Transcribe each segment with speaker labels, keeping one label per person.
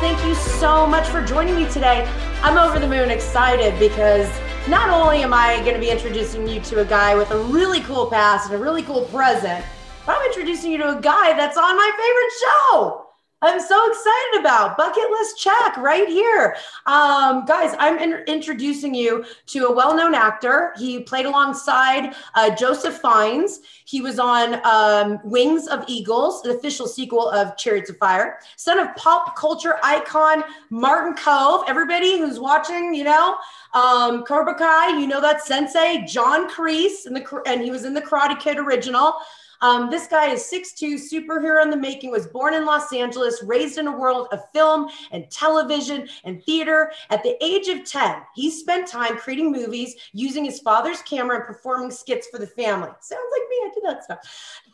Speaker 1: thank you so much for joining me today. I'm over the moon excited because not only am I going to be introducing you to a guy with a really cool past and a really cool present, but I'm introducing you to a guy that's on my favorite show. I'm so excited about bucket list check right here. Um, guys, I'm in- introducing you to a well known actor. He played alongside uh, Joseph Fiennes. He was on um, Wings of Eagles, the official sequel of Chariots of Fire. Son of pop culture icon Martin Kove. Everybody who's watching, you know, um, Kai, you know that sensei, John Kreese, and, the, and he was in the Karate Kid original. Um, this guy is 6'2, superhero in the making, was born in Los Angeles, raised in a world of film and television and theater. At the age of 10, he spent time creating movies using his father's camera and performing skits for the family. Sounds like me, I do that stuff.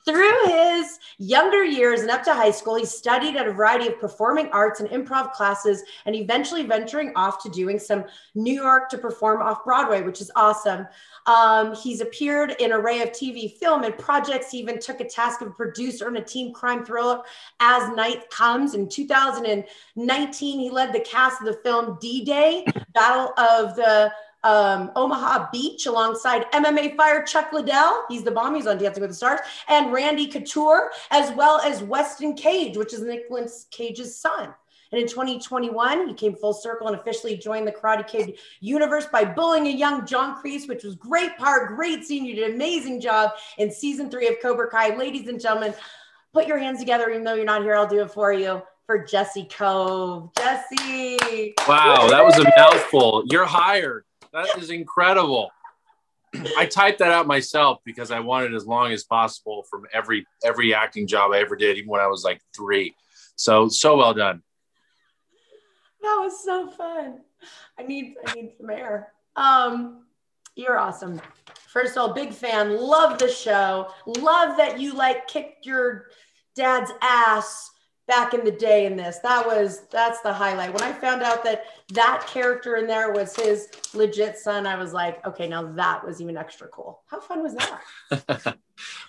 Speaker 1: Through his younger years and up to high school, he studied at a variety of performing arts and improv classes and eventually venturing off to doing some New York to perform off Broadway, which is awesome. Um, he's appeared in an array of TV, film, and projects. He even took a task of a producer in a teen crime thriller, As Night Comes. In 2019, he led the cast of the film D Day, Battle of the um, Omaha Beach alongside MMA fire Chuck Liddell. He's the bomb. He's on Dancing with the Stars. And Randy Couture, as well as Weston Cage, which is Nicolas Cage's son. And in 2021, he came full circle and officially joined the Karate Kid universe by bullying a young John Kreese, which was great part, great scene. You did an amazing job in season three of Cobra Kai. Ladies and gentlemen, put your hands together. Even though you're not here, I'll do it for you for Jesse Kove. Jesse.
Speaker 2: Wow, that was a mouthful. You're hired. That is incredible. I typed that out myself because I wanted as long as possible from every every acting job I ever did, even when I was like three. So so well done.
Speaker 1: That was so fun. I need I need some air. Um, you're awesome. First of all, big fan. Love the show. Love that you like kicked your dad's ass back in the day in this. That was that's the highlight. When I found out that that character in there was his legit son, I was like, okay, now that was even extra cool. How fun was that?
Speaker 2: well,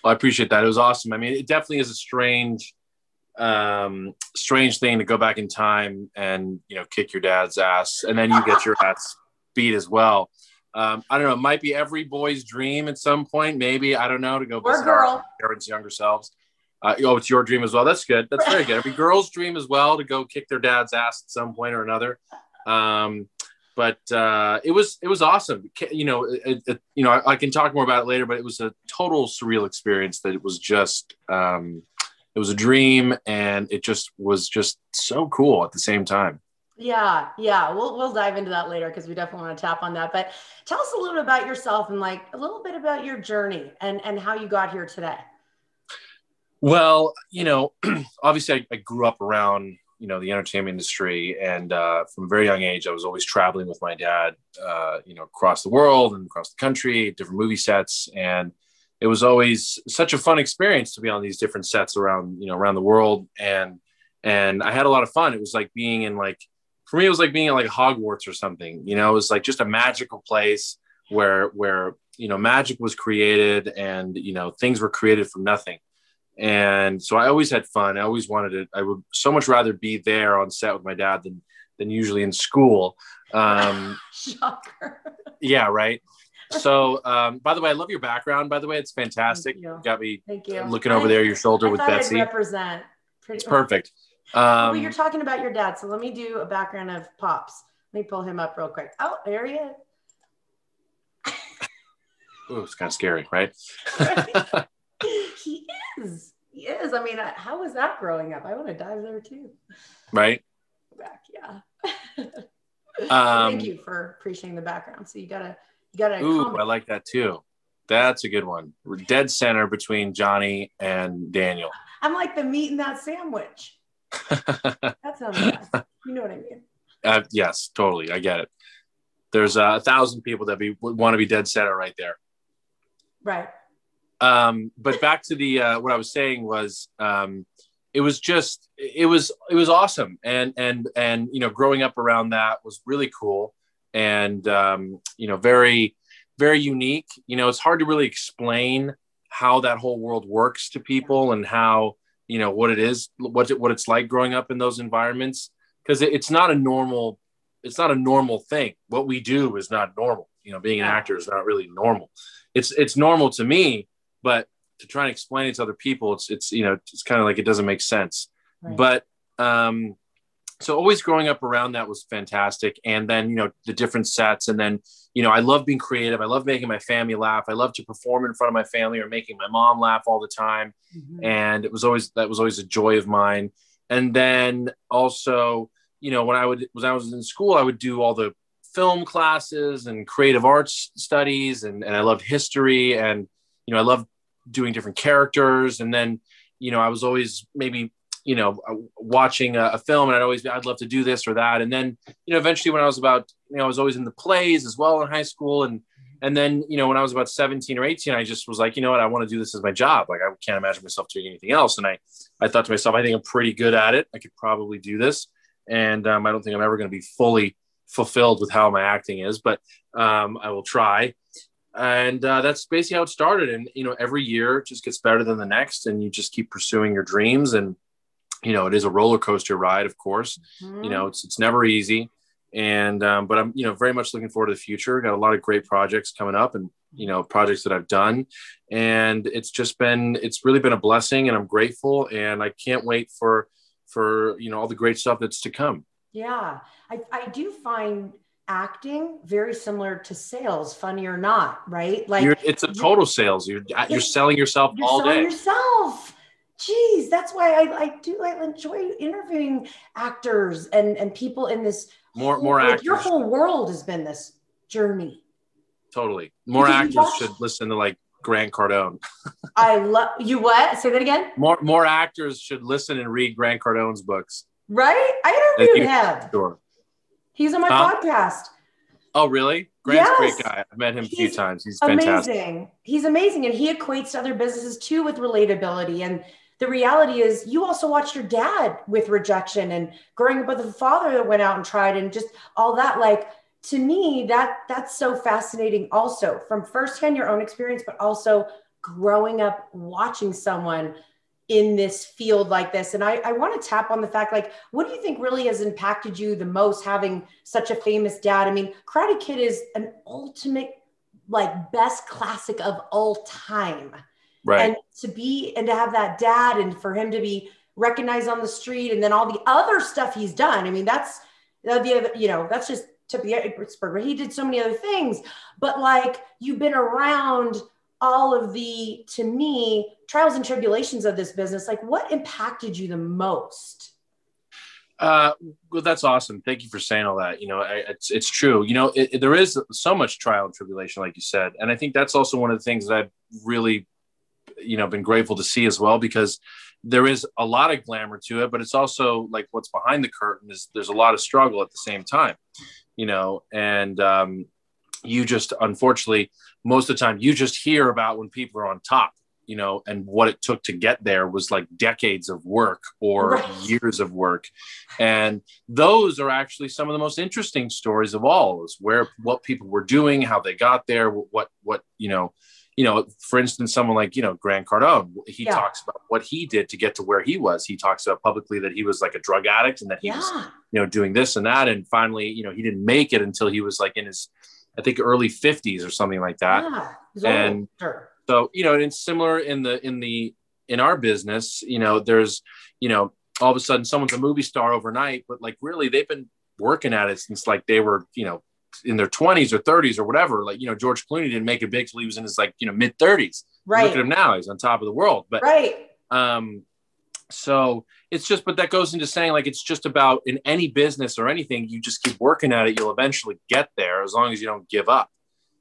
Speaker 2: I appreciate that. It was awesome. I mean, it definitely is a strange um strange thing to go back in time and you know kick your dad's ass and then you get your ass beat as well um, I don't know. It might be every boy's dream at some point. Maybe I don't know to go visit our parents' younger selves. Uh, oh, it's your dream as well. That's good. That's very good. Every girl's dream as well to go kick their dad's ass at some point or another. Um, but uh, it was it was awesome. You know, it, it, you know, I, I, can talk more about it later. But it was a total surreal experience. That it was just um, it was a dream, and it just was just so cool at the same time.
Speaker 1: Yeah, yeah, we'll we'll dive into that later because we definitely want to tap on that. But tell us a little bit about yourself and like a little bit about your journey and and how you got here today.
Speaker 2: Well, you know, obviously I, I, grew up around, you know, the entertainment industry. And uh, from a very young age, I was always traveling with my dad, uh, you know, across the world and across the country, different movie sets. And it was always such a fun experience to be on these different sets around, you know, around the world. And, and I had a lot of fun. It was like being in like, for me, it was like being in like Hogwarts or something, you know, it was like just a magical place where, where, you know, magic was created and, you know, things were created from nothing and so I always had fun. I always wanted to. I would so much rather be there on set with my dad than than usually in school. Um,
Speaker 1: Shocker.
Speaker 2: Yeah, right. So, um, by the way, I love your background. By the way, it's fantastic.
Speaker 1: Thank you.
Speaker 2: Got me
Speaker 1: Thank you.
Speaker 2: looking over there, your shoulder
Speaker 1: I
Speaker 2: with Betsy.
Speaker 1: I'd represent.
Speaker 2: Pretty, it's perfect.
Speaker 1: Um, well, you're talking about your dad, so let me do a background of Pops. Let me pull him up real quick. Oh, there he is.
Speaker 2: Ooh, it's kind of scary, right?
Speaker 1: he is. He is. I mean, how was that growing up? I want to dive there too.
Speaker 2: Right.
Speaker 1: Back, yeah.
Speaker 2: um,
Speaker 1: Thank you for appreciating the background. So you gotta, you gotta.
Speaker 2: Ooh,
Speaker 1: comment.
Speaker 2: I like that too. That's a good one. We're dead center between Johnny and Daniel.
Speaker 1: I'm like the meat in that sandwich. that sounds. You know what I mean?
Speaker 2: Uh, yes, totally. I get it. There's uh, a thousand people that be want to be dead center right there.
Speaker 1: Right.
Speaker 2: Um, but back to the uh, what I was saying was um, it was just it was it was awesome and and and you know growing up around that was really cool and um, you know very very unique. You know it's hard to really explain how that whole world works to people and how you know what it is what it, what it's like growing up in those environments because it's not a normal it's not a normal thing. What we do is not normal. You know, being an actor is not really normal. It's it's normal to me, but to try and explain it to other people, it's it's you know it's kind of like it doesn't make sense. Right. But um, so always growing up around that was fantastic. And then you know the different sets, and then you know I love being creative. I love making my family laugh. I love to perform in front of my family or making my mom laugh all the time. Mm-hmm. And it was always that was always a joy of mine. And then also you know, when I would when I was in school, I would do all the film classes and creative arts studies, and and I loved history, and you know, I love doing different characters, and then you know, I was always maybe you know uh, watching a, a, film and i'd always i'd love to do this or that. And then you know eventually when i was about you know i was always in the plays as well in high school. And and then you know when i was about 17 or 18 i just was like you know what? I want to do this as my job. Like i can't imagine myself doing anything else. And i i thought to myself i think i'm pretty good at it. I could probably do this. And um, I don't think I'm ever going to be fully fulfilled with how my acting is, but um, I will try. And uh, that's basically how it started. And you know, every year just gets better than the next, and you just keep pursuing your dreams. And you know, it is a roller coaster ride, of course. Mm-hmm. You know, it's it's never easy. And um, but I'm you know very much looking forward to the future. Got a lot of great projects coming up, and you know projects that I've done, and it's just been it's really been a blessing, and I'm grateful, and I can't wait for for you know all the great stuff that's to come
Speaker 1: yeah i, I do find acting very similar to sales funny or not right
Speaker 2: like you're, it's a total sales you're uh, you're selling yourself
Speaker 1: you're
Speaker 2: all
Speaker 1: selling
Speaker 2: day
Speaker 1: yourself Jeez, that's why I, I do I enjoy interviewing actors and and people in this
Speaker 2: more whole, more
Speaker 1: like
Speaker 2: actors.
Speaker 1: Your whole world has been this journey.
Speaker 2: Totally. More actors should listen to like Grant Cardone.
Speaker 1: I love you. What? Say that again.
Speaker 2: More more actors should listen and read Grant Cardone's books.
Speaker 1: Right? I interviewed him.
Speaker 2: Sure.
Speaker 1: He's on my huh? podcast.
Speaker 2: Oh, really? Grant's yes. a great guy. I've met him a few times. He's fantastic.
Speaker 1: amazing. He's amazing, and he equates to other businesses too with relatability. And the reality is, you also watched your dad with rejection and growing up with a father that went out and tried, and just all that. Like to me that that's so fascinating also from firsthand your own experience but also growing up watching someone in this field like this. And i, I want to tap on the fact like what do you think really has impacted you the most having such a famous dad? I mean karate kid is an ultimate like best classic of all time.
Speaker 2: Right.
Speaker 1: And to be and to have that dad and for him to be recognized on the street and then all the other stuff he's done. I mean that's the other you know that's just to the Pittsburgh. He did so many other things, but like you've been around all of the, to me, trials and tribulations of this business. Like, what impacted you the most?
Speaker 2: Uh, well, that's awesome. Thank you for saying all that. You know, I, it's it's true. You know, it, it, there is so much trial and tribulation, like you said, and I think that's also one of the things that I've really, you know, been grateful to see as well because there is a lot of glamour to it, but it's also like what's behind the curtain is there's a lot of struggle at the same time you know, and um, you just unfortunately most of the time you just hear about when people are on top you know and what it took to get there was like decades of work or right. years of work and those are actually some of the most interesting stories of all is where what people were doing how they got there what what you know you know for instance someone like you know grant cardone he yeah. talks about what he did to get to where he was he talks about publicly that he was like a drug addict and that he yeah. was you know doing this and that and finally you know he didn't make it until he was like in his i think early 50s or something like that. Yeah, and sure. so you know and it's similar in the in the in our business you know there's you know all of a sudden someone's a movie star overnight but like really they've been working at it since like they were you know in their 20s or 30s or whatever. Like you know george clooney didn't make it big till he was in his like you know mid 30s
Speaker 1: right
Speaker 2: look at him now he's on top of the world but
Speaker 1: right.
Speaker 2: um so it's just, but that goes into saying like it's just about in any business or anything, you just keep working at it, you'll eventually get there as long as you don't give up,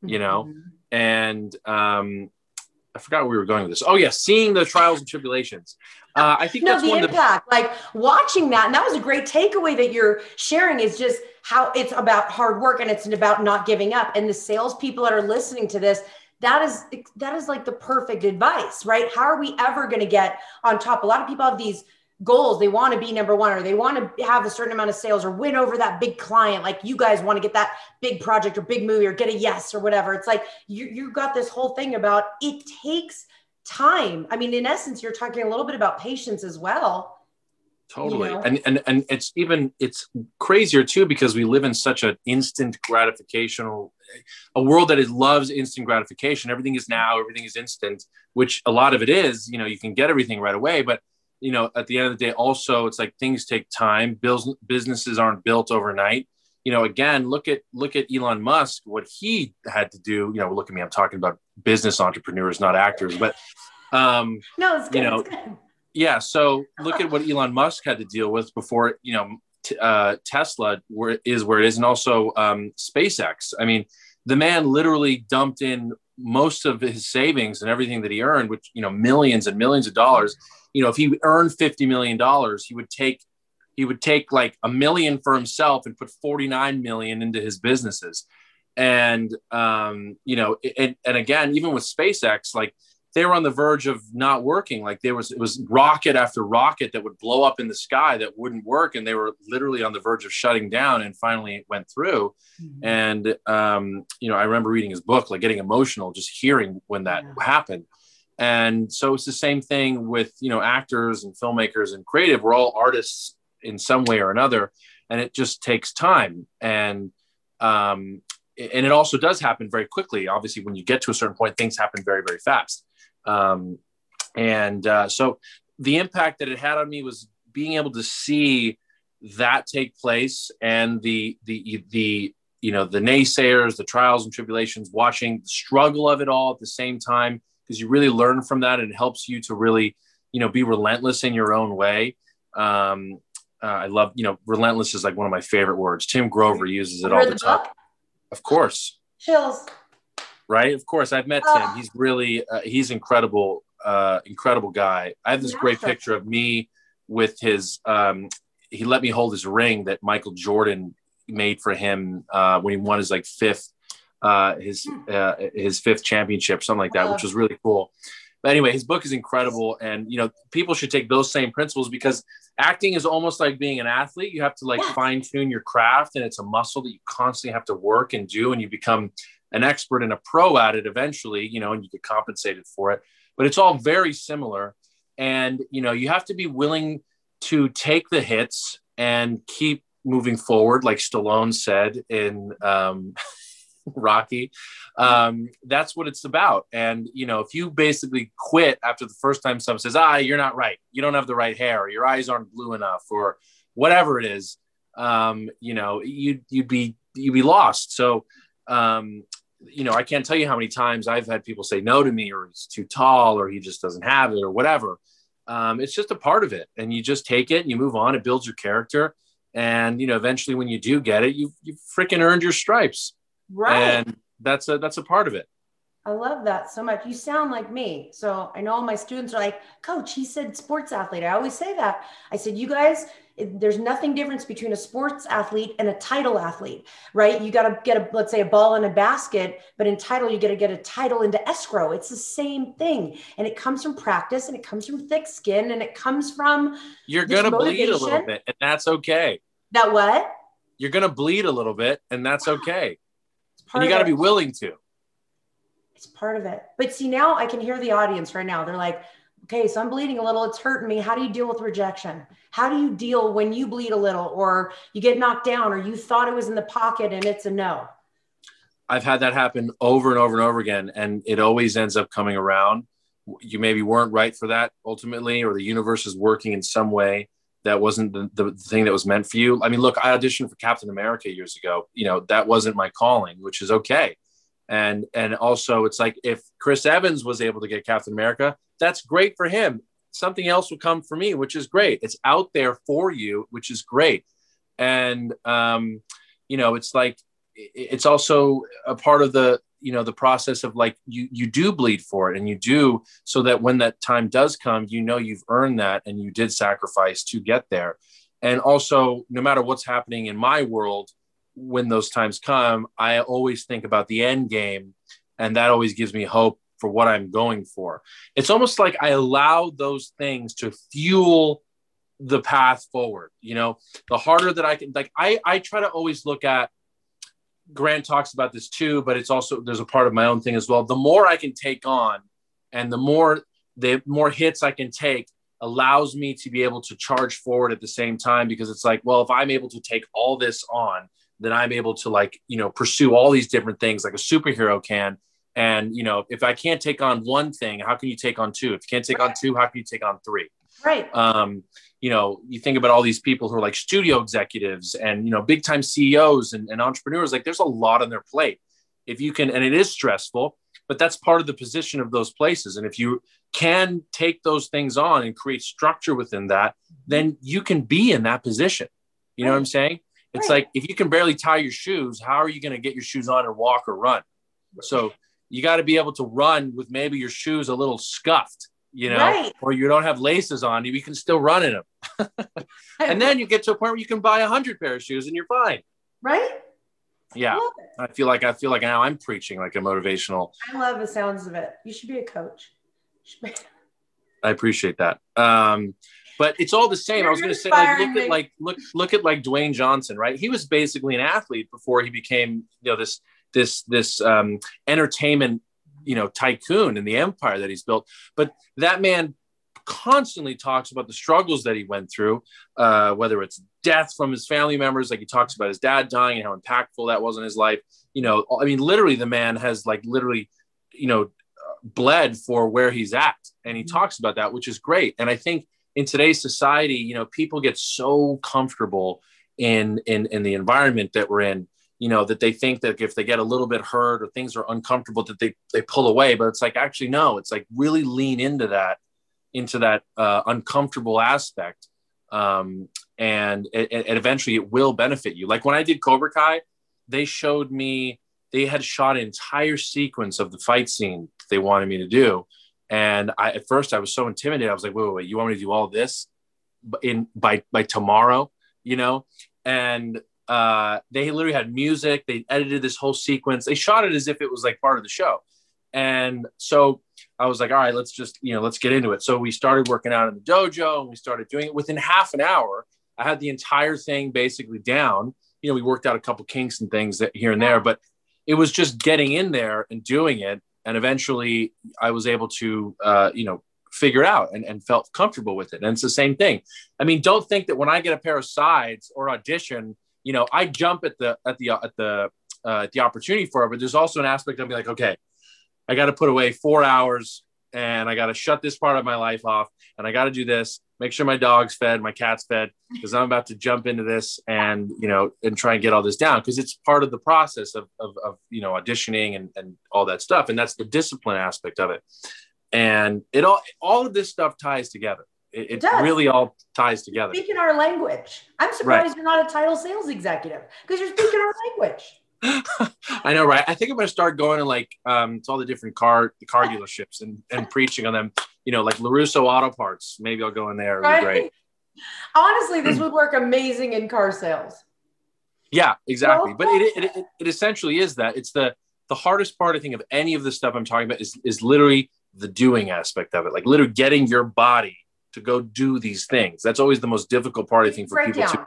Speaker 2: you know? Mm-hmm. And um, I forgot where we were going with this. Oh yeah, seeing the trials and tribulations. Uh, I think
Speaker 1: no,
Speaker 2: that's
Speaker 1: the
Speaker 2: one
Speaker 1: impact. The- like watching that, and that was a great takeaway that you're sharing. Is just how it's about hard work and it's about not giving up. And the salespeople that are listening to this, that is that is like the perfect advice right? How are we ever going to get on top? A lot of people have these goals. They want to be number one or they want to have a certain amount of sales or win over that big client. Like you guys want to get that big project or big movie or get a yes or whatever. It's like you, you got this whole thing about it takes time. I mean in essence you're talking a little bit about patience as well.
Speaker 2: Totally. You know? and, and and it's even it's crazier too because we live in such an instant gratification a world that is loves instant gratification. Everything is now everything is instant which a lot of it is you know you can get everything right away but you know at the end of the day also it's like things take time. Bills businesses aren't built overnight. You know again look at look at elon musk what he had to do. You know look at me i'm talking about business entrepreneurs not actors but um
Speaker 1: no it's good,
Speaker 2: you know yeah. So look at what Elon Musk had to deal with before, you know, t- uh, Tesla where is where it is, and also um, SpaceX. I mean, the man literally dumped in most of his savings and everything that he earned, which you know, millions and millions of dollars. You know, if he earned fifty million dollars, he would take he would take like a million for himself and put 49 million into his businesses and um, you know and, and again even with spacex like they were on the verge of not working. Like there was, it was rocket after rocket that would blow up in the sky that wouldn't work. And they were literally on the verge of shutting down and finally it went through. Mm-hmm. And, um, you know, I remember reading his book, like getting emotional, just hearing when that yeah. happened. And so it's the same thing with, you know, actors and filmmakers and creative. We're all artists in some way or another. And it just takes time. And, um, and it also does happen very quickly. Obviously, when you get to a certain point, things happen very, very fast. Um, and uh, so the impact that it had on me was being able to see that take place and the the the you know the naysayers the trials and tribulations watching the struggle of it all at the same time because you really learn from that and it helps you to really you know be relentless in your own way. Um, uh, i love you know relentless is like one of my favorite words. Tim grover uses it all the time. of course.
Speaker 1: Chills
Speaker 2: right? Of course, I've met Tim. He's really uh, he's incredible, uh, incredible guy. I have this great picture of me with his. Um, he let me hold his ring that Michael Jordan made for him uh, when he won his like fifth uh, his hmm. uh, his fifth championship, something like that, which was really cool. But anyway, his book is incredible, and you know people should take those same principles because acting is almost like being an athlete. You have to like fine tune your craft, and it's a muscle that you constantly have to work and do, and you become an expert and a pro at it eventually, you know, and you get compensated for it. But it's all very similar. And, you know, you have to be willing to take the hits and keep moving forward, like Stallone said in um, Rocky. Um, that's what it's about. And, you know, if you basically quit after the first time someone says, ah, you're not right, you don't have the right hair, or your eyes aren't blue enough, or whatever it is, um, you know, you'd, you'd be, you'd be lost. So, um, you know, I can't tell you how many times I've had people say no to me, or he's too tall, or he just doesn't have it, or whatever. Um, it's just a part of it, and you just take it and you move on. It builds your character, and you know, eventually, when you do get it, you you freaking earned your stripes, right? And that's a that's a part of it.
Speaker 1: I love that so much. You sound like me. So I know all my students are like, Coach, he said sports athlete. I always say that. I said, you guys, there's nothing difference between a sports athlete and a title athlete, right? You got to get a, let's say, a ball in a basket, but in title, you got to get a title into escrow. It's the same thing. And it comes from practice and it comes from thick skin and it comes from.
Speaker 2: You're going to bleed a little bit, and that's okay.
Speaker 1: That what?
Speaker 2: You're going to bleed a little bit, and that's okay. And you got to be willing to
Speaker 1: it's part of it. But see, now I can hear the audience right now. They're like, okay, so I'm bleeding a little. It's hurting me. How do you deal with rejection? How do you deal when you bleed a little or you get knocked down or you thought it was in the pocket and it's a no?
Speaker 2: I've had that happen over and over and over again. And it always ends up coming around. You maybe weren't right for that ultimately, or the universe is working in some way that wasn't the, the thing that was meant for you. I mean, look, I auditioned for Captain America years ago. You know, that wasn't my calling, which is okay and and also it's like if Chris Evans was able to get Captain America, that's great for him. Something else will come for me, which is great. It's out there for you, which is great. And um, you know, it's like it's also a part of the you know the process of like you you do bleed for it and you do so that when that time does come you know you've earned that and you did sacrifice to get there and also no matter what's happening in my world when those times come, I always think about the end game, and that always gives me hope for what I'm going for. It's almost like I allow those things to fuel the path forward. You know, the harder that I can, like, I, I try to always look at. Grant talks about this too, but it's also there's a part of my own thing as well. The more I can take on, and the more the more hits I can take, allows me to be able to charge forward at the same time because it's like, well, if I'm able to take all this on, then I'm able to like, you know, pursue all these different things like a superhero can. And, you know, if I can't take on one thing, how can you take on two? If you can't take on two, how can you take on three?
Speaker 1: Right.
Speaker 2: Um, you know, you think about all these people who are like studio executives and, you know, big time CEOs and, and entrepreneurs, like there's a lot on their plate. If you can, and it is stressful, but that's part of the position of those places. And if you can take those things on and create structure within that, then you can be in that position. You know what I'm saying? It's right. like if you can barely tie your shoes, how are you going to get your shoes on and walk or run? So you got to be able to run with maybe your shoes a little scuffed, you know, right. or you don't have laces on, you can still run in them. and then you get to a point where you can buy a hundred pair of shoes and you're fine.
Speaker 1: Right.
Speaker 2: Yeah. I, I feel like I feel like now I'm preaching like a motivational.
Speaker 1: I love the sounds of it. You should be a coach.
Speaker 2: I appreciate that. Um, but it's all the same. You're I was going to say, like, look at like look look at like Dwayne Johnson, right? He was basically an athlete before he became, you know, this this this um, entertainment, you know, tycoon in the empire that he's built. But that man constantly talks about the struggles that he went through, uh, whether it's death from his family members, like he talks about his dad dying and how impactful that was in his life. You know, I mean, literally, the man has like literally, you know, bled for where he's at, and he mm-hmm. talks about that, which is great. And I think in today's society, you know, people get so comfortable in in in the environment that we're in you know that they think that if they get a little bit hurt or things are uncomfortable that they they pull away. But it's like actually no it's like really lean into that into that uh, uncomfortable aspect. Um, and, and, and eventually it will benefit you. Like when i did cobra kai they showed me they had shot an entire sequence of the fight scene they wanted me to do and I, at first i was so intimidated i was like wait, wait, wait you want me to do all this in by by tomorrow you know and uh, they literally had music they edited this whole sequence they shot it as if it was like part of the show and so I was like, all right, let's just, you know, let's get into it. So we started working out in the dojo and we started doing it within half an hour. I had the entire thing basically down. You know, we worked out a couple kinks and things that here and there, but it was just getting in there and doing it. And eventually I was able to, uh, you know, figure it out and, and felt comfortable with it. And it's the same thing. I mean, don't think that when I get a pair of sides or audition, you know, I jump at the, at the, at the, uh, the opportunity for it, but there's also an aspect of me like, okay, I got to put away four hours and I got to shut this part of my life off and I got to do this, make sure my dog's fed, my cat's fed, because I'm about to jump into this and, you know, and try and get all this down because it's part of the process of, of, of, you know, auditioning and, and all that stuff. And that's the discipline aspect of it. And it all, all of this stuff ties together. It, it, it really all ties together.
Speaker 1: Speaking our language. I'm surprised right. you're not a title sales executive because you're speaking our language.
Speaker 2: I know, right? I think I'm gonna start going to like um to all the different car the car dealerships and and preaching on them. You know, like Larusso Auto Parts. Maybe I'll go in there. Right? great.
Speaker 1: Honestly, this would work amazing in car sales.
Speaker 2: Yeah, exactly. Well, but it, it, it, it essentially is that. It's the the hardest part I think of any of the stuff I'm talking about is is literally the doing aspect of it. Like literally getting your body to go do these things. That's always the most difficult part I think for people to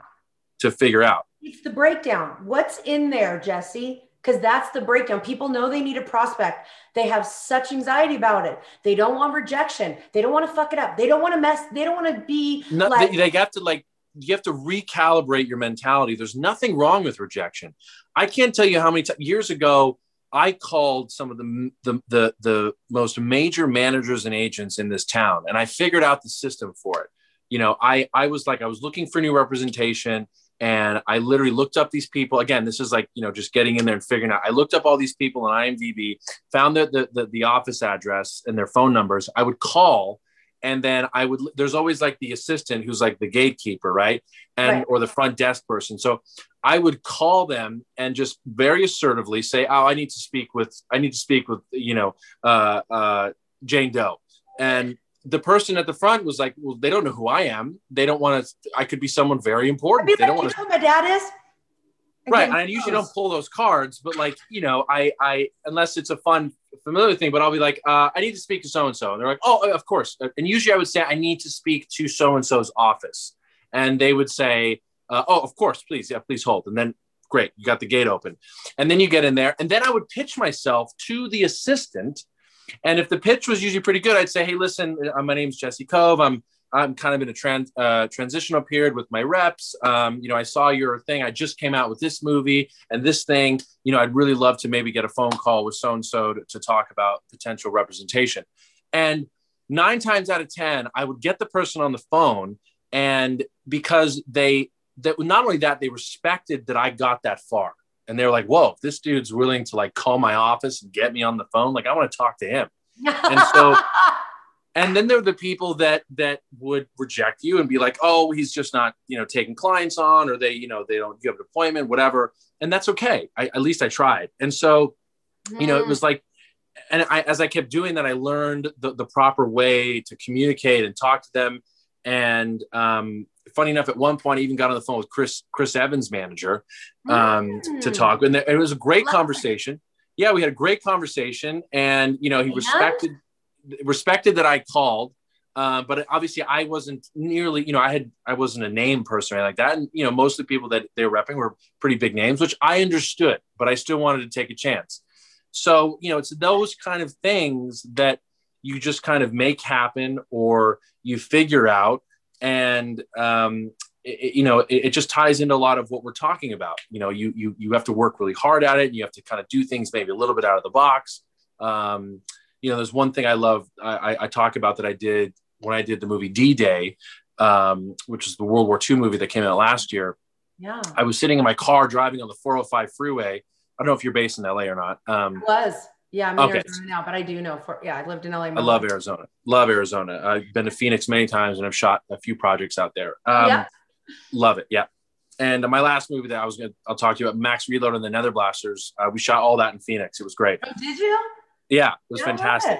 Speaker 2: to figure out.
Speaker 1: It's the breakdown. What's in there, Jesse? Because that's the breakdown. People know they need a prospect. They have such anxiety about it. They don't want rejection. They don't want to fuck it up. They don't want to mess. They don't want to be.
Speaker 2: No, like, they, they have to like. You have to recalibrate your mentality. There's nothing wrong with rejection. I can't tell you how many times years ago I called some of the, the, the the most major managers and agents in this town, and I figured out the system for it. You know, I I was like I was looking for new representation and I literally looked up these people. Again, this is like you know just getting in there and figuring out. I looked up all these people on IMDb, found the the, the, the office address and their phone numbers. I would call, and then I would. There's always like the assistant who's like the gatekeeper, right? And right. or the front desk person. So I would call them and just very assertively say, "Oh, I need to speak with. I need to speak with you know uh, uh, Jane Doe." And the person at the front was like, well, they don't know who I am. They don't want to, I could be someone very important. They don't want
Speaker 1: to. know my dad is.
Speaker 2: Right. And I usually don't pull those cards, but like, you know, I, I, unless it's a fun, familiar thing, but I'll be like, uh, I need to speak to so-and-so. And they're like, oh, of course. And usually I would say, I need to speak to so-and-so's office. And they would say, uh, oh, of course, please. Yeah, please hold. And then great. You got the gate open. And then you get in there. And then I would pitch myself to the assistant and if the pitch was usually pretty good, I'd say, "Hey, listen, uh, my name's Jesse Kove. I'm I'm kind of in a trans uh, transitional period with my reps. Um, you know, I saw your thing. I just came out with this movie and this thing. You know, I'd really love to maybe get a phone call with so and so to talk about potential representation. And nine times out of ten, I would get the person on the phone, and because they that not only that they respected that I got that far, and they're like, "Whoa, this dude's willing to like call my office and get me on the phone. Like, I want to talk to him." and so and then there are the people that that would reject you and be like oh he's just not you know taking clients on or they you know they don't you have an appointment whatever. And that's okay. I, at least i tried. And so you know it was like and I, as i kept doing that i learned the, the proper way to communicate and talk to them. And um, funny enough at one point i even got on the phone with chris chris evans manager um, mm. to talk and it was a great conversation yeah we had a great conversation and you know he yeah. respected respected that I called, uh, but obviously I wasn't nearly, you know, I had, I wasn't a name person or like that. And, you know, most of the people that they were repping were pretty big names, which I understood, but I still wanted to take a chance. So, you know, it's those kind of things that you just kind of make happen or you figure out. And, um, it, you know, it, it, just ties into a lot of what we're talking about. You know, you, you, you have to work really hard at it. And you have to kind of do things maybe a little bit out of the box. Um, you know, there's one thing I love. I, I talk about that I did when I did the movie D Day, um, which is the World War II movie that came out last year.
Speaker 1: Yeah.
Speaker 2: I was sitting in my car driving on the 405 freeway. I don't know if you're based in LA or not. Um,
Speaker 1: was. Yeah, I'm in okay. Arizona now, but I do know. For yeah, I lived in LA.
Speaker 2: I love Arizona. Love Arizona. I've been to Phoenix many times and I've shot a few projects out there. Um, yeah. Love it. Yeah. And my last movie that I was going to, I'll talk to you about, Max Reload and the Nether Blasters. Uh, we shot all that in Phoenix. It was great.
Speaker 1: Oh, did you?
Speaker 2: Yeah, it was fantastic.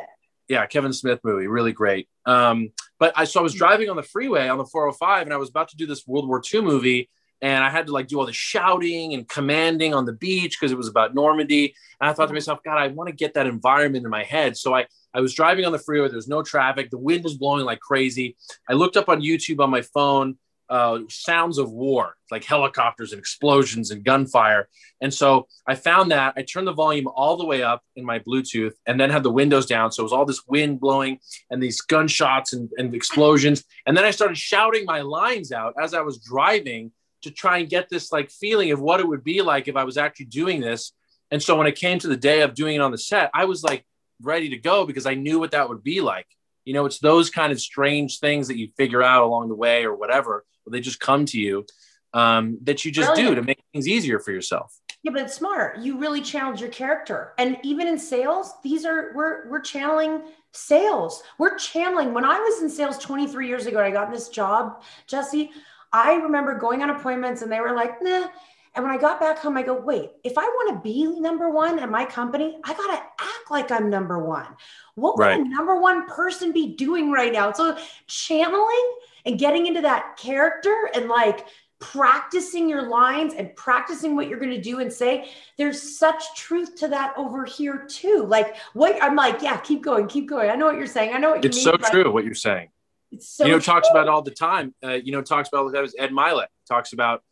Speaker 2: Yeah, Kevin Smith movie, really great. Um, but I so I was driving on the freeway on the 405, and I was about to do this World War II movie, and I had to like do all the shouting and commanding on the beach because it was about Normandy. And I thought to myself, God, I want to get that environment in my head. So I I was driving on the freeway. There's no traffic. The wind was blowing like crazy. I looked up on YouTube on my phone uh, sounds of war, like helicopters and explosions and gunfire. And so I found that I turned the volume all the way up in my Bluetooth and then had the windows down. So it was all this wind blowing and these gunshots and, and explosions. And then I started shouting my lines out as I was driving to try and get this like feeling of what it would be like if I was actually doing this. And so when it came to the day of doing it on the set, I was like ready to go because I knew what that would be like. You know, it's those kind of strange things that you figure out along the way or whatever, or they just come to you um, that you just Brilliant. do to make things easier for yourself.
Speaker 1: Yeah, but it's smart. You really challenge your character. And even in sales, these are we're we're channeling sales. We're channeling. When I was in sales 23 years ago, I got this job, Jesse. I remember going on appointments and they were like, nah, and when I got back home, I go, wait, if I want to be number one at my company, I got to act like I'm number one. What would right. a number one person be doing right now? So channeling and getting into that character and like practicing your lines and practicing what you're going to do and say there's such truth to that over here too like what i'm like yeah keep going keep going i know what you're saying i know what you
Speaker 2: it's
Speaker 1: mean, It's
Speaker 2: so true what you're saying it's so you know true. talks about all the time uh, you know talks about that was ed mylett talks about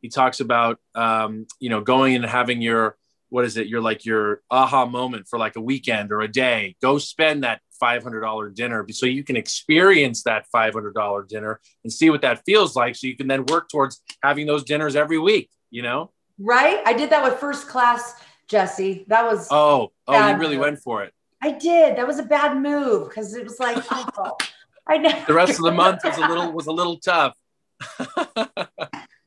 Speaker 2: he talks about um, you know going and having your what is it? You're like your aha moment for like a weekend or a day. Go spend that $500 dinner so you can experience that $500 dinner and see what that feels like. So you can then work towards having those dinners every week, you know?
Speaker 1: Right. I did that with first class, Jesse. That was.
Speaker 2: Oh, oh, you really move. went for it.
Speaker 1: I did. That was a bad move because it was like, oh, I know.
Speaker 2: The rest of the month was a little, was a little tough.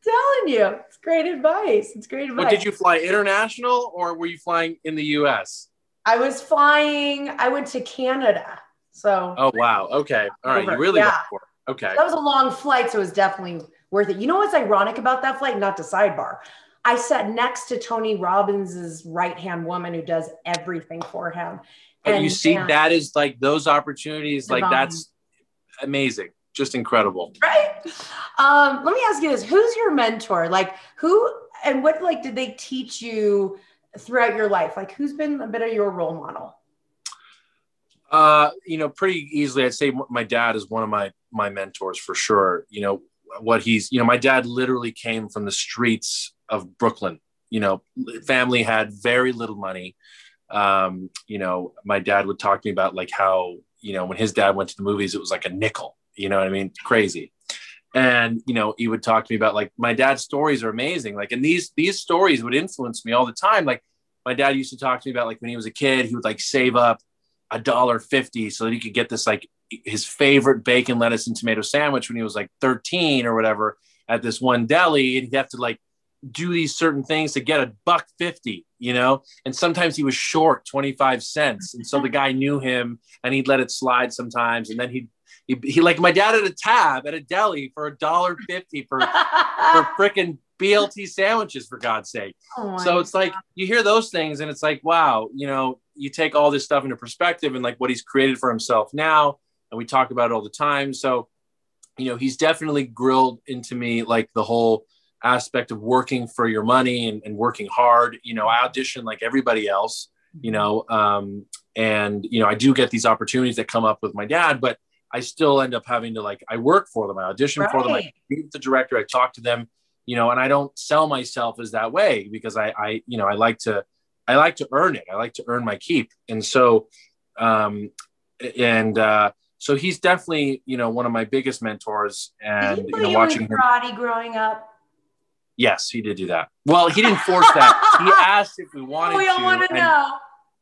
Speaker 1: telling you, it's great advice. It's great advice.
Speaker 2: But did you fly international or were you flying in the U.S.?
Speaker 1: I was flying. I went to Canada. So.
Speaker 2: Oh wow. Okay. All right. Over. You really yeah. went for it. Okay.
Speaker 1: That was a long flight, so it was definitely worth it. You know what's ironic about that flight? Not to sidebar. I sat next to Tony Robbins's right hand woman who does everything for him.
Speaker 2: But and, you see, and that is like those opportunities. Like that's amazing just incredible.
Speaker 1: Right. Um, let me ask you this: Who's your mentor? Like, who and what like did they teach you throughout your life? Like, who's been a bit of your role model?
Speaker 2: Uh, you know, pretty easily, I'd say my dad is one of my my mentors for sure. You know, what he's, you know, my dad literally came from the streets of Brooklyn. You know, family had very little money. Um, you know, my dad would talk to me about like how, you know, when his dad went to the movies, it was like a nickel You know what I mean? Crazy. And you know, he would talk to me about like my dad's stories are amazing. Like, and these these stories would influence me all the time. Like, my dad used to talk to me about like when he was a kid, he would like save up a dollar fifty so that he could get this like his favorite bacon, lettuce, and tomato sandwich when he was like 13 or whatever at this one deli. And he'd have to like do these certain things to get a buck 50, you know? And sometimes he was short 25 cents. And so the guy knew him and he'd let it slide sometimes. And then he'd, he, he like my dad at a tab at a deli for a dollar 50 for, for freaking BLT sandwiches for God's sake. Oh so it's God. like you hear those things and it's like, wow, you know, you take all this stuff into perspective and like what he's created for himself now. And we talk about it all the time. So, you know, he's definitely grilled into me like the whole aspect of working for your money and, and working hard. You know, I audition like everybody else, you know, um, and, you know, I do get these opportunities that come up with my dad, but I still end up having to like, I work for them, I audition right. for them, I meet the director, I talk to them, you know, and I don't sell myself as that way because I, I, you know, I like to, I like to earn it. I like to earn my keep. And so, um, and, uh, so he's definitely, you know, one of my biggest mentors and, you know, watching
Speaker 1: karate him, growing up.
Speaker 2: Yes, he did do that. Well, he didn't force that. he asked if we wanted to.
Speaker 1: we all want to know.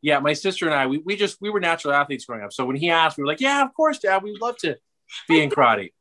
Speaker 2: Yeah, my sister and I, we, we just we were natural athletes growing up. So when he asked, we were like, "Yeah, of course, Dad. We'd love to be in karate."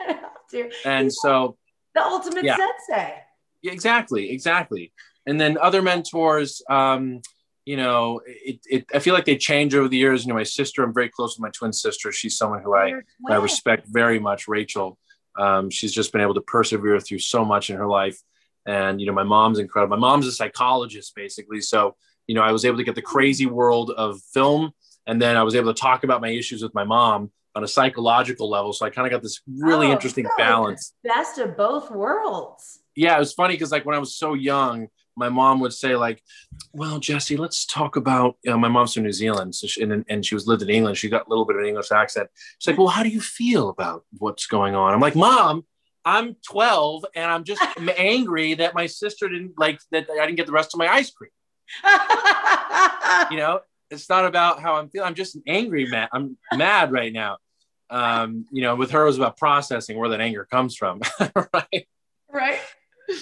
Speaker 2: and He's so
Speaker 1: the ultimate yeah. sensei.
Speaker 2: Yeah, exactly, exactly. And then other mentors, um, you know, it, it, I feel like they change over the years. You know, my sister, I'm very close with my twin sister. She's someone who I, I respect very much, Rachel. Um, she's just been able to persevere through so much in her life. And, you know, my mom's incredible. My mom's a psychologist, basically. So, you know, I was able to get the crazy world of film. And then I was able to talk about my issues with my mom on a psychological level. So I kind of got this really oh, interesting balance.
Speaker 1: Best of both worlds.
Speaker 2: Yeah, it was funny because like when I was so young, my mom would say like, "Well, Jesse, let's talk about." You know, my mom's from New Zealand, so she, and, and she was lived in England. She got a little bit of an English accent. She's like, "Well, how do you feel about what's going on?" I'm like, "Mom, I'm 12 and I'm just angry that my sister didn't like that I didn't get the rest of my ice cream. you know, it's not about how I'm feeling. I'm just angry, mad. I'm mad right now. Um, you know, with her, it was about processing where that anger comes from. right.
Speaker 1: Right.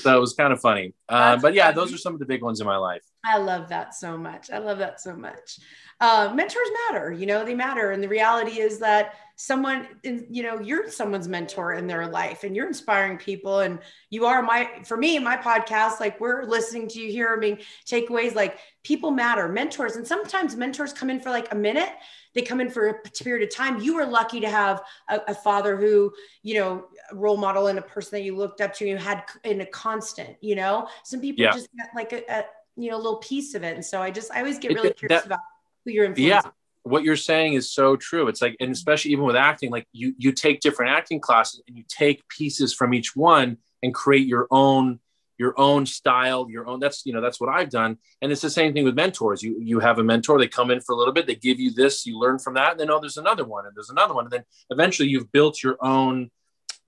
Speaker 2: So it was kind of funny. Uh, but yeah, those are some of the big ones in my life.
Speaker 1: I love that so much. I love that so much. Uh, mentors matter, you know, they matter. And the reality is that someone you know you're someone's mentor in their life and you're inspiring people and you are my for me my podcast like we're listening to you here i mean takeaways like people matter mentors and sometimes mentors come in for like a minute they come in for a period of time you were lucky to have a, a father who you know role model and a person that you looked up to and you had in a constant you know some people yeah. just get like a, a, you know a little piece of it and so i just i always get really it, curious that, about who you're influencing
Speaker 2: yeah what you're saying is so true. It's like, and mm-hmm. especially even with acting, like you you take different acting classes and you take pieces from each one and create your own your own style, your own. That's you know that's what I've done, and it's the same thing with mentors. You you have a mentor, they come in for a little bit, they give you this, you learn from that, and then oh, there's another one, and there's another one, and then eventually you've built your own.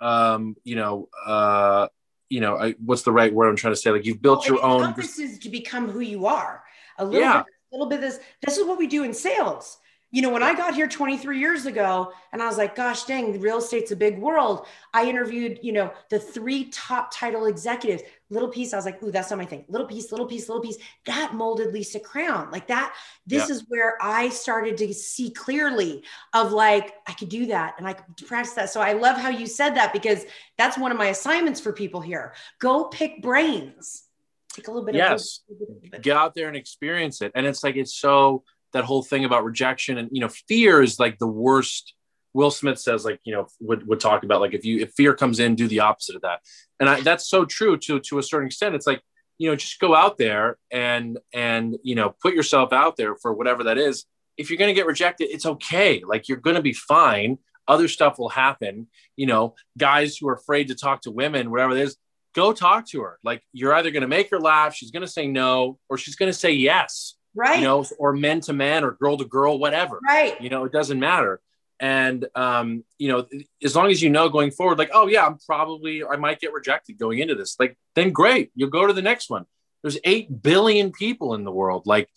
Speaker 2: Um, you know, uh, you know, I, what's the right word I'm trying to say? Like you've built well, your own.
Speaker 1: This is to become who you are. A little yeah. bit, a little bit. This this is what we do in sales you know, when I got here 23 years ago and I was like, gosh dang, real estate's a big world. I interviewed, you know, the three top title executives. Little piece, I was like, ooh, that's not my thing. Little piece, little piece, little piece. That molded Lisa Crown. Like that, this yeah. is where I started to see clearly of like, I could do that and I could practice that. So I love how you said that because that's one of my assignments for people here. Go pick brains. Take a little bit
Speaker 2: yes. of yes. Get out there and experience it. And it's like it's so that whole thing about rejection and you know fear is like the worst. Will smith says like you know would, would talk about like if you if fear comes in do the opposite of that. And I, that's so true to to a certain extent. It's like you know just go out there and and you know put yourself out there for whatever that is. If you're going to get rejected it's okay. Like you're going to be fine. Other stuff will happen. You know guys who are afraid to talk to women whatever it is go talk to her. Like you're either going to make her laugh she's going to say no or she's going to say yes
Speaker 1: right.
Speaker 2: you know or men to men or girl to girl whatever
Speaker 1: right.
Speaker 2: you know it doesn't matter. And um, you know as long as you know going forward like oh yeah i'm probably i might get rejected going into this like then great you'll go to the next one. There's 8 billion people in the world like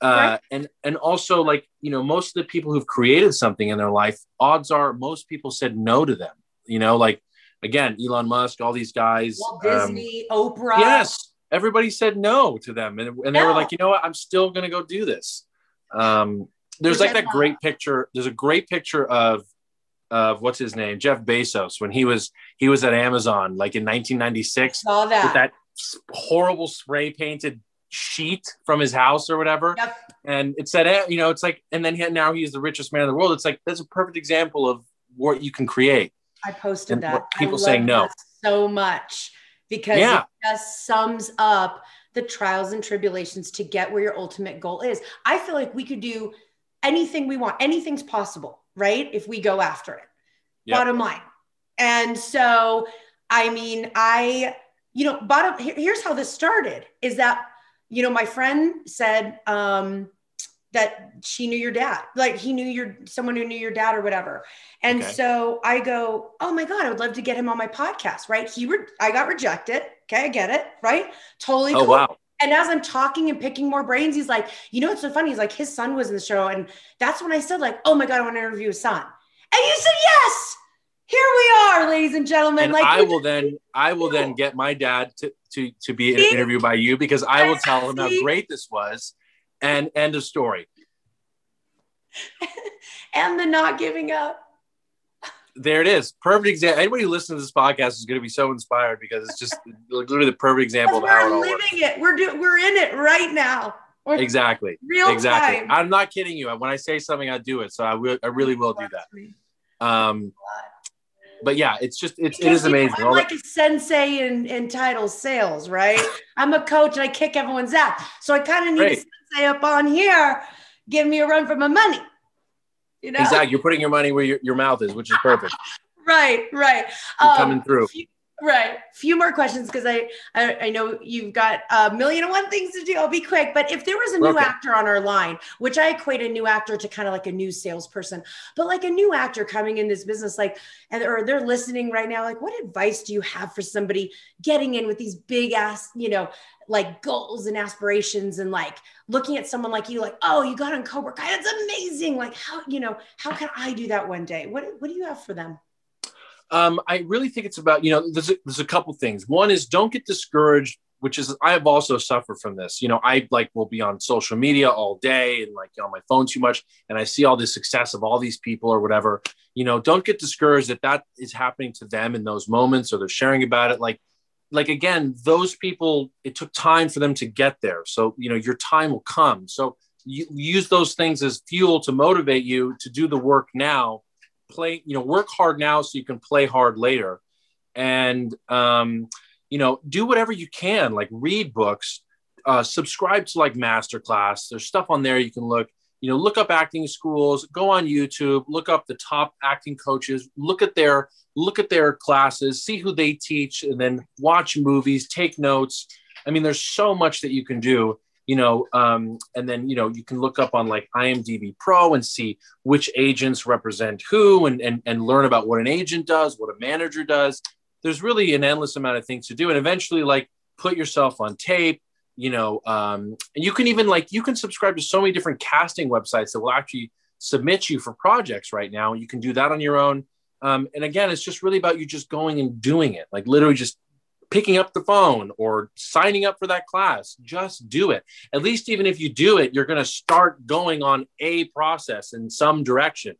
Speaker 2: Uh, and and also like you know most of the people who've created something in their life odds are most people said no to them you know like again elon musk all these guys
Speaker 1: Walt Disney, Oprah.
Speaker 2: yes everybody said no to them and, and they were like you know what i'm still going to go do this um, there's
Speaker 1: Which
Speaker 2: like that
Speaker 1: love.
Speaker 2: great picture there's a great picture of of what's his name jeff bezos when he was he was at amazon like in 1996
Speaker 1: Saw that.
Speaker 2: with that horrible spray painted sheet from his house or whatever
Speaker 1: Yep.
Speaker 2: and it said eh, you know it's like and then he, now he's the richest man in the world it's like that's a perfect example of what you can create
Speaker 1: I posted
Speaker 2: And
Speaker 1: that.
Speaker 2: people saying no.
Speaker 1: so much because
Speaker 2: Yeah.
Speaker 1: it just sums up the trials and tribulations to get where your ultimate goal is. I feel like we could do anything we want. Anything's possible, right? If we go after it.
Speaker 2: Yep.
Speaker 1: Bottom line. And so, I mean, I, you know, bottom here- here's how this started is that, you know, my friend said, um, that she knew your dad, like he knew your someone who knew your dad or whatever. And
Speaker 2: Okay.
Speaker 1: so I go, oh my God, I would love to get him on my podcast, right? He re- I got rejected. Okay, I get it, right? Totally
Speaker 2: oh
Speaker 1: cool.
Speaker 2: wow
Speaker 1: And as I'm talking and picking more brains, he's like, you know what's so funny? He's like, his son was in the show. And that's when I said, like, oh my God, I want to interview his son. And you said yes. Here we are, ladies and gentlemen.
Speaker 2: and
Speaker 1: like
Speaker 2: I will then I will then get my dad to to to be interviewed by you because I will tell him how great this was, and end of story.
Speaker 1: and the not giving up.
Speaker 2: There it is, perfect example. Anybody who listens to this podcast is going to be so inspired because it's just literally the perfect example of how
Speaker 1: we're living
Speaker 2: works.
Speaker 1: it. We're doing we're in it right now. We're
Speaker 2: Exactly,
Speaker 1: real
Speaker 2: exactly.
Speaker 1: time.
Speaker 2: I'm not kidding you. When I say something, I do it. So I will. I really will do that. Um, but yeah, it's just it's it is
Speaker 1: you know,
Speaker 2: amazing.
Speaker 1: I'm like a sensei in, in title sales, right? I'm a coach and I kick everyone's ass. So I kind of need Sensei up on here, give me a run for my money. You know?
Speaker 2: exactly. You're putting your money where your, your mouth is, which is perfect.
Speaker 1: Right, right.
Speaker 2: You're
Speaker 1: Um,
Speaker 2: coming through.
Speaker 1: few- right. Few more questions because I, I I know you've got a million and one things to do. I'll be quick. But if there was a new
Speaker 2: Okay.
Speaker 1: actor on our line, which I equate a new actor to kind of like a new salesperson, but like a new actor coming in this business, like and or they're listening right now, like what advice do you have for somebody getting in with these big ass, you know, like goals and aspirations and like looking at someone like you, like, oh, you got on Cobra Kai, that's amazing. Like how, you know, how can I do that one day? What what do you have for them?
Speaker 2: Um, I really think it's about you know there's a, there's a couple things. One is don't get discouraged, which is I have also suffered from this. You know, I like will be on social media all day and like on my phone too much, and I see all the success of all these people or whatever. You know, don't get discouraged that that is happening to them in those moments or they're sharing about it. Like, like again, those people it took time for them to get there. So you know, your time will come. So you use those things as fuel to motivate you to do the work now play you know work hard now so you can play hard later. And um, you know do whatever you can like read books uh, subscribe to like masterclass. There's stuff on there you can look you know look up acting schools go on youtube look up the top acting coaches look at their look at their classes see who they teach and then watch movies take notes. I mean there's so much that you can do you know um, and then you know you can look up on like imdb pro and see which agents represent who and, and and learn about what an agent does what a manager does. There's really an endless amount of things to do. And eventually like put yourself on tape you know um, and you can even like you can subscribe to so many different casting websites that will actually submit you for projects right now. You can do that on your own. Um, and again it's just really about you just going and doing it like literally just picking up the phone or signing up for that class just do it at least even if you do it you're going to start going on a process in some direction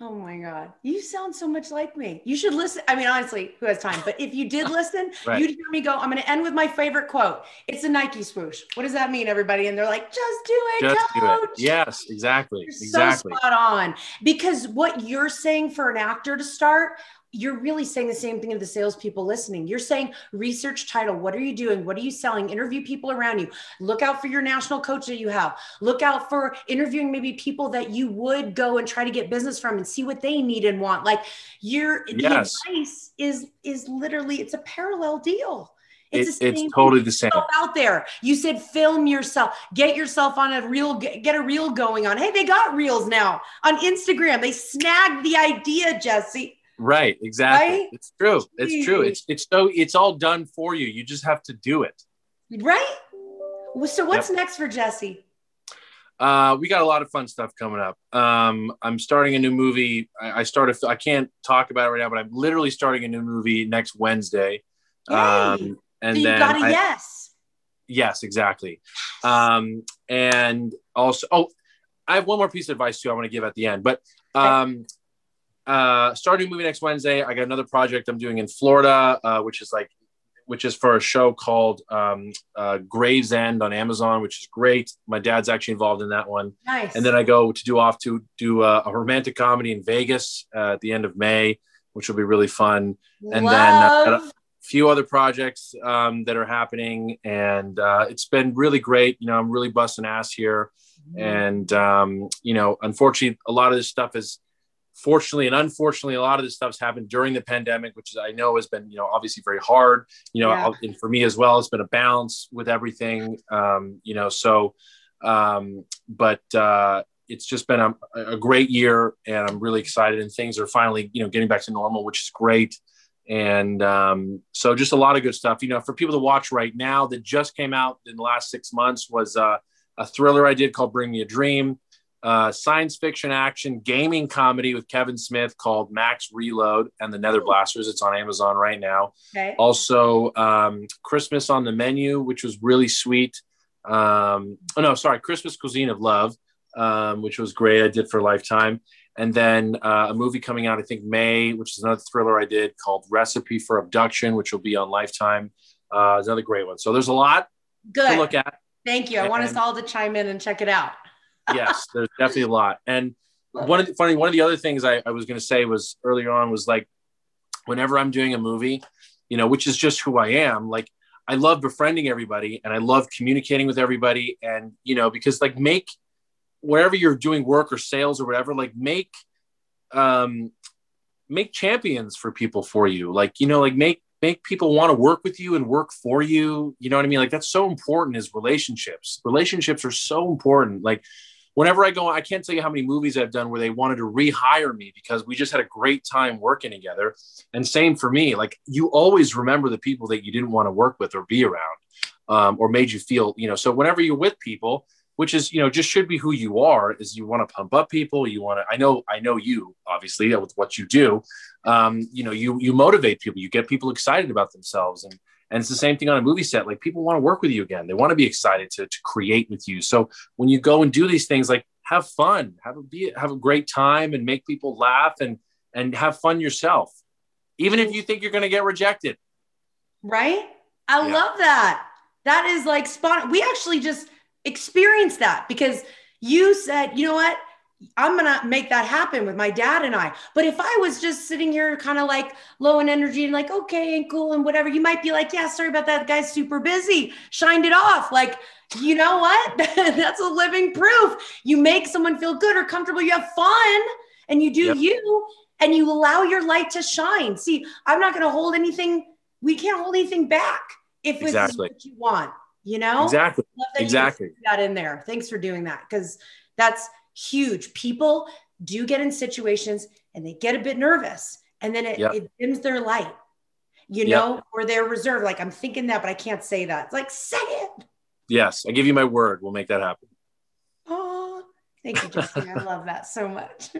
Speaker 1: Oh my God. You sound so much like me. You should listen. I mean, honestly, who has time? But if you did listen,
Speaker 2: Right.
Speaker 1: you'd hear me go, I'm going to end with my favorite quote. It's a Nike swoosh. What does that mean, everybody? And they're like, just do it,
Speaker 2: just do
Speaker 1: coach.
Speaker 2: it yes exactly
Speaker 1: You're
Speaker 2: exactly
Speaker 1: so spot on. Because what you're saying for an actor to start, you're really saying the same thing to the salespeople listening. You're saying research title. What are you doing? What are you selling? Interview people around you. Look out for your national coach that you have. Look out for interviewing maybe people that you would go and try to get business from and see what they need and want. Like your the
Speaker 2: Yes.
Speaker 1: advice is is literally it's a parallel deal. It's, the
Speaker 2: it's totally the same
Speaker 1: out there. You said film yourself, get yourself on a reel, get a reel going on. Hey, they got reels now on Instagram. They snagged the idea, Jesse.
Speaker 2: Right exactly
Speaker 1: Right?
Speaker 2: it's true it's true it's it's so it's all done for you you just have to do it
Speaker 1: Right? So what's yep. next for Jesse?
Speaker 2: Uh, we got a lot of fun stuff coming up. Um, I'm starting a new movie. I, I started. I can't talk about it right now, but I'm literally starting a new movie next Wednesday.
Speaker 1: Um, and so you then got a I, yes.
Speaker 2: Yes, exactly. Um, and also, oh, I have one more piece of advice too. I want to give at the end, but um, uh, starting movie next Wednesday. I got another project I'm doing in Florida, uh, which is like which is for a show called um, uh, Gravesend on Amazon, which is great. My dad's actually involved in that one.
Speaker 1: Nice.
Speaker 2: And then I go to do off to do a, a romantic comedy in Vegas uh, at the end of May, which will be really fun. And Love. then uh, a few other projects um, that are happening, and uh, it's been really great. You know, I'm really busting ass here, mm-hmm. and um, you know, unfortunately, a lot of this stuff is fortunately and unfortunately, a lot of this stuff's happened during the pandemic, which I know has been, you know, obviously very hard, you know, yeah. and for me as well, it's been a balance with everything, um, you know, so, um, but, uh, it's just been a, a great year and I'm really excited and things are finally, you know, getting back to normal, which is great. And um, so just a lot of good stuff, you know, for people to watch right now that just came out in the last six months was uh, a thriller I did called Bring Me a Dream uh, science fiction action gaming comedy with Kevin Smith called Max Reload and the Nether Blasters. It's on Amazon right now.
Speaker 1: Okay.
Speaker 2: Also, um, Christmas on the Menu, which was really sweet. Um, oh, no, sorry, Christmas Cuisine of Love, um, which was great. I did for Lifetime. And then uh, a movie coming out, I think May, which is another thriller I did called Recipe for Abduction, which will be on Lifetime. Uh, another great one. So there's a lot
Speaker 1: Good.
Speaker 2: to look at.
Speaker 1: Thank you. I want us all to chime in and check it out
Speaker 2: yes, there's definitely a lot. And one of the funny, one of the other things I, I was going to say was earlier on was like, whenever I'm doing a movie, you know, which is just who I am, like I love befriending everybody and I love communicating with everybody. And, you know, because like make wherever you're doing work or sales or whatever, like make, um, make champions for people for you. Like, you know, like make, make people want to work with you and work for you. You know what I mean? Like that's so important is relationships. Relationships are so important. Like whenever I go, I can't tell you how many movies I've done where they wanted to rehire me because we just had a great time working together. And same for me. Like you always remember the people that you didn't want to work with or be around, um, or made you feel, you know. So whenever you're with people, which is you know just should be who you are, is you want to pump up people. You want to. I know. I know you obviously with what you do. Um, you know, you you motivate people. You get people excited about themselves and and it's the same thing on a movie set. Like people want to work with you again. They want to be excited to, to create with you. So when you go and do these things, like have fun, have a be have a great time and make people laugh and and have fun yourself. Even if you think you're going to get rejected.
Speaker 1: Right? I yeah. love that. That is like spot. We actually just experienced that because you said, you know what? I'm gonna make that happen with my dad and I. But if I was just sitting here kind of like low in energy and like, okay, and cool and whatever, you might be like, yeah, sorry about that. The guy's super busy, shined it off. Like, you know what? That's a living proof. You make someone feel good or comfortable, you have fun and you do yep. you and you allow your light to shine. See, I'm not gonna hold anything, we can't hold anything back if exactly. it's what you want, you know?
Speaker 2: Exactly. exactly.
Speaker 1: That in there. Thanks for doing that. Cause that's huge. People do get in situations and they get a bit nervous and then it, yep. it dims their light, you yep. know, or they're reserved. Like, I'm thinking that, but I can't say that. It's like, say it.
Speaker 2: Yes. I give you my word. We'll make that happen.
Speaker 1: Oh, thank you, Justine. I love that so much.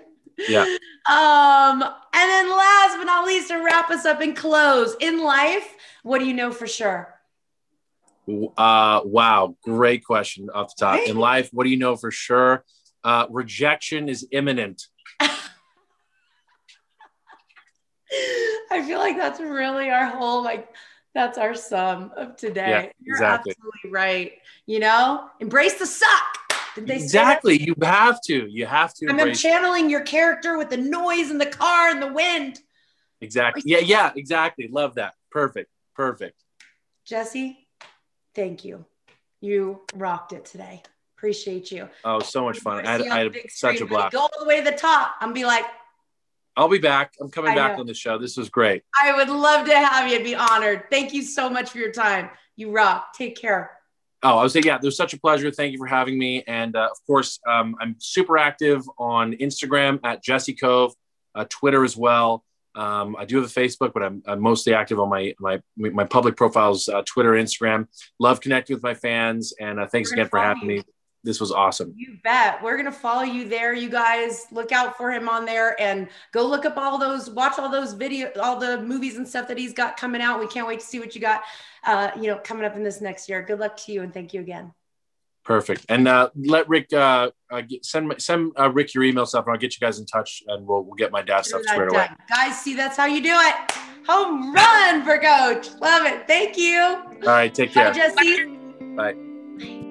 Speaker 2: Yeah.
Speaker 1: Um, and then last but not least, to wrap us up and close in life, what do you know for sure?
Speaker 2: Uh, wow, great question off the top. In life, what do you know for sure? Uh, rejection is imminent.
Speaker 1: I feel like that's really our whole like that's our sum of today. Yeah, You're exactly. absolutely right. You know, embrace the suck.
Speaker 2: exactly. You have to. You have to.
Speaker 1: And I'm channeling your character with the noise and the car and the wind.
Speaker 2: Exactly. Yeah. Yeah. Exactly. Love that. Perfect. Perfect.
Speaker 1: Jesse, thank you. You rocked it today. Appreciate you.
Speaker 2: Oh, so much fun. I had, I had such a blast.
Speaker 1: Go all the way to the top. I'm be like,
Speaker 2: I'll be back. I'm coming back on the show. This was great.
Speaker 1: I would love to have you. I'd be honored. Thank you so much for your time. You rock. Take care.
Speaker 2: Oh, I was saying, yeah, there's such a pleasure. Thank you for having me. And uh, of course, um, I'm super active on Instagram at Jesse Kove, uh, Twitter as well. Um, I do have a Facebook, but I'm, I'm, mostly active on my my my public profiles, uh, Twitter, Instagram. Love connecting with my fans, and uh, thanks again for having you. me. This was awesome.
Speaker 1: You bet. We're gonna follow you there, you guys. Look out for him on there, and go look up all those, watch all those video, all the movies and stuff that he's got coming out. We can't wait to see what you got, uh, you know, coming up in this next year. Good luck to you, and thank you again.
Speaker 2: Perfect. And uh, let Rick uh, uh, send send uh, Rick your email stuff, and I'll get you guys in touch, and we'll we'll get my dad stuff squared away.
Speaker 1: Guys, see that's how you do it. Home run for Coach. Love it. Thank you.
Speaker 2: All right. Take care.
Speaker 1: Bye, Jesse.
Speaker 2: Bye.